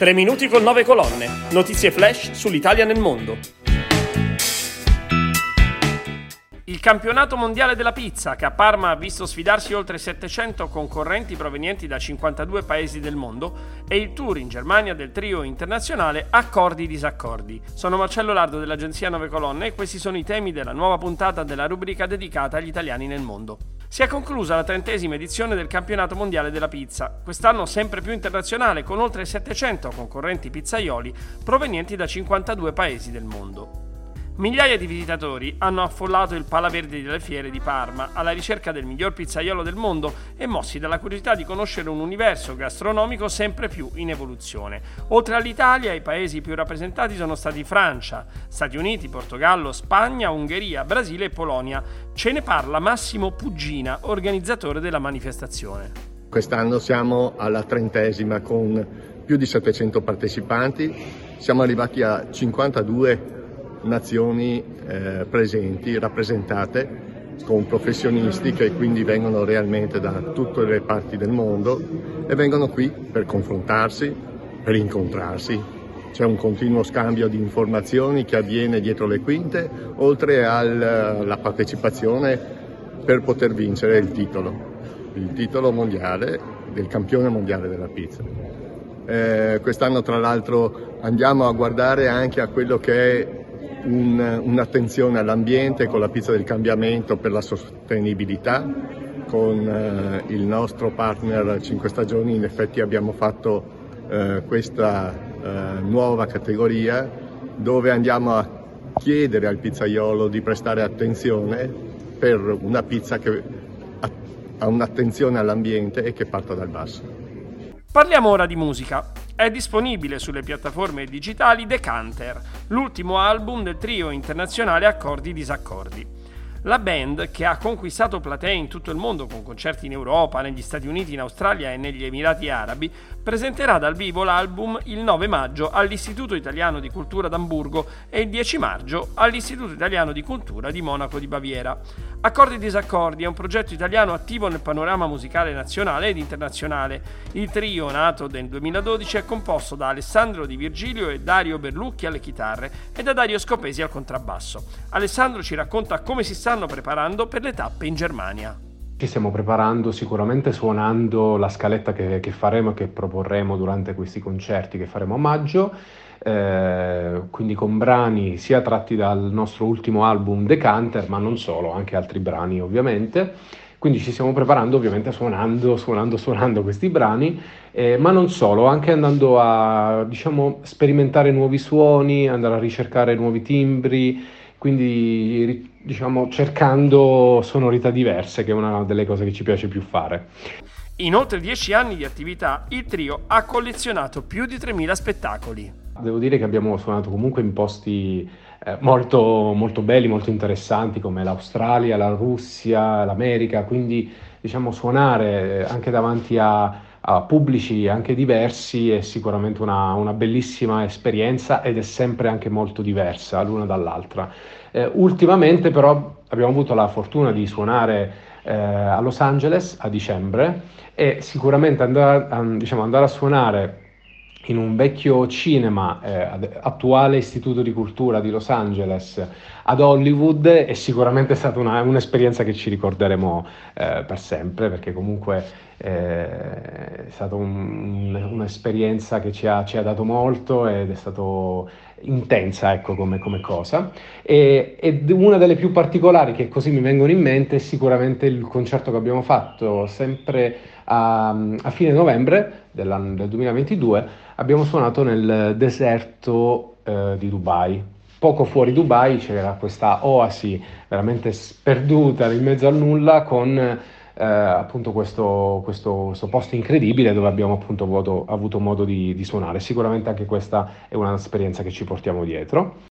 3 minuti con 9 colonne. Notizie flash sull'Italia nel mondo. Il campionato mondiale della pizza, che a Parma ha visto sfidarsi oltre 700 concorrenti provenienti da 52 paesi del mondo, e il tour in Germania del trio internazionale Accordi Disaccordi. Sono Marcello Lardo dell'agenzia 9 Colonne e questi sono i temi della nuova puntata della rubrica dedicata agli italiani nel mondo. Si è conclusa la trentesima edizione del campionato mondiale della pizza, quest'anno sempre più internazionale con oltre 700 concorrenti pizzaioli provenienti da 52 paesi del mondo. Migliaia di visitatori hanno affollato il Pala Verde delle Fiere di Parma alla ricerca del miglior pizzaiolo del mondo e mossi dalla curiosità di conoscere un universo gastronomico sempre più in evoluzione. Oltre all'Italia, i paesi più rappresentati sono stati Francia, Stati Uniti, Portogallo, Spagna, Ungheria, Brasile e Polonia. Ce ne parla Massimo Puggina, organizzatore della manifestazione. Quest'anno siamo alla trentesima con più di 700 partecipanti, siamo arrivati a 52 nazioni eh, presenti, rappresentate con professionisti che quindi vengono realmente da tutte le parti del mondo e vengono qui per confrontarsi, per incontrarsi. C'è un continuo scambio di informazioni che avviene dietro le quinte, oltre alla partecipazione per poter vincere il titolo, il titolo mondiale del campione mondiale della pizza. Eh, quest'anno tra l'altro andiamo a guardare anche a quello che è un, un'attenzione all'ambiente con la pizza del cambiamento per la sostenibilità. Con eh, il nostro partner 5 Stagioni in effetti abbiamo fatto eh, questa eh, nuova categoria dove andiamo a chiedere al pizzaiolo di prestare attenzione per una pizza che ha un'attenzione all'ambiente e che parta dal basso. Parliamo ora di musica. È disponibile sulle piattaforme digitali Decanter, l'ultimo album del trio internazionale Accordi Disaccordi. La band, che ha conquistato platee in tutto il mondo con concerti in Europa, negli Stati Uniti, in Australia e negli Emirati Arabi, presenterà dal vivo l'album il 9 maggio all'Istituto Italiano di Cultura d'Amburgo e il 10 maggio all'Istituto Italiano di Cultura di Monaco di Baviera. Accordi e Disaccordi è un progetto italiano attivo nel panorama musicale nazionale ed internazionale. Il trio, nato nel 2012, è composto da Alessandro Di Virgilio e Dario Berlucchi alle chitarre e da Dario Scopesi al contrabbasso. Alessandro ci racconta come si sta stanno preparando per le tappe in Germania. Ci stiamo preparando sicuramente suonando la scaletta che, che faremo e che proporremo durante questi concerti che faremo a maggio. Eh, quindi con brani sia tratti dal nostro ultimo album Decanter, ma non solo, anche altri brani ovviamente. Quindi ci stiamo preparando ovviamente suonando, suonando, suonando questi brani, eh, ma non solo, anche andando a diciamo, sperimentare nuovi suoni, andare a ricercare nuovi timbri, quindi diciamo cercando sonorità diverse, che è una delle cose che ci piace più fare. In oltre dieci anni di attività, il trio ha collezionato più di 3.000 spettacoli. Devo dire che abbiamo suonato comunque in posti eh, molto, molto belli, molto interessanti come l'Australia, la Russia, l'America, quindi diciamo suonare anche davanti a a pubblici anche diversi è sicuramente una, una, bellissima esperienza ed è sempre anche molto diversa l'una dall'altra. Eh, ultimamente però abbiamo avuto la fortuna di suonare eh, a Los Angeles a dicembre e sicuramente andare, diciamo, andare a suonare in un vecchio cinema, eh, attuale istituto di cultura di Los Angeles, ad Hollywood, è sicuramente stata una, un'esperienza che ci ricorderemo eh, per sempre, perché comunque eh, è stata un, un'esperienza che ci ha, ci ha, dato molto ed è stata intensa ecco, come, come cosa. E, ed una delle più particolari che così mi vengono in mente è sicuramente il concerto che abbiamo fatto sempre a, a fine novembre del 2022 abbiamo suonato nel deserto eh, di Dubai. Poco fuori Dubai c'era questa oasi veramente sperduta in mezzo al nulla con eh, appunto questo, questo, questo, posto incredibile dove abbiamo appunto avuto, avuto modo di, di suonare. Sicuramente anche questa è un'esperienza che ci portiamo dietro.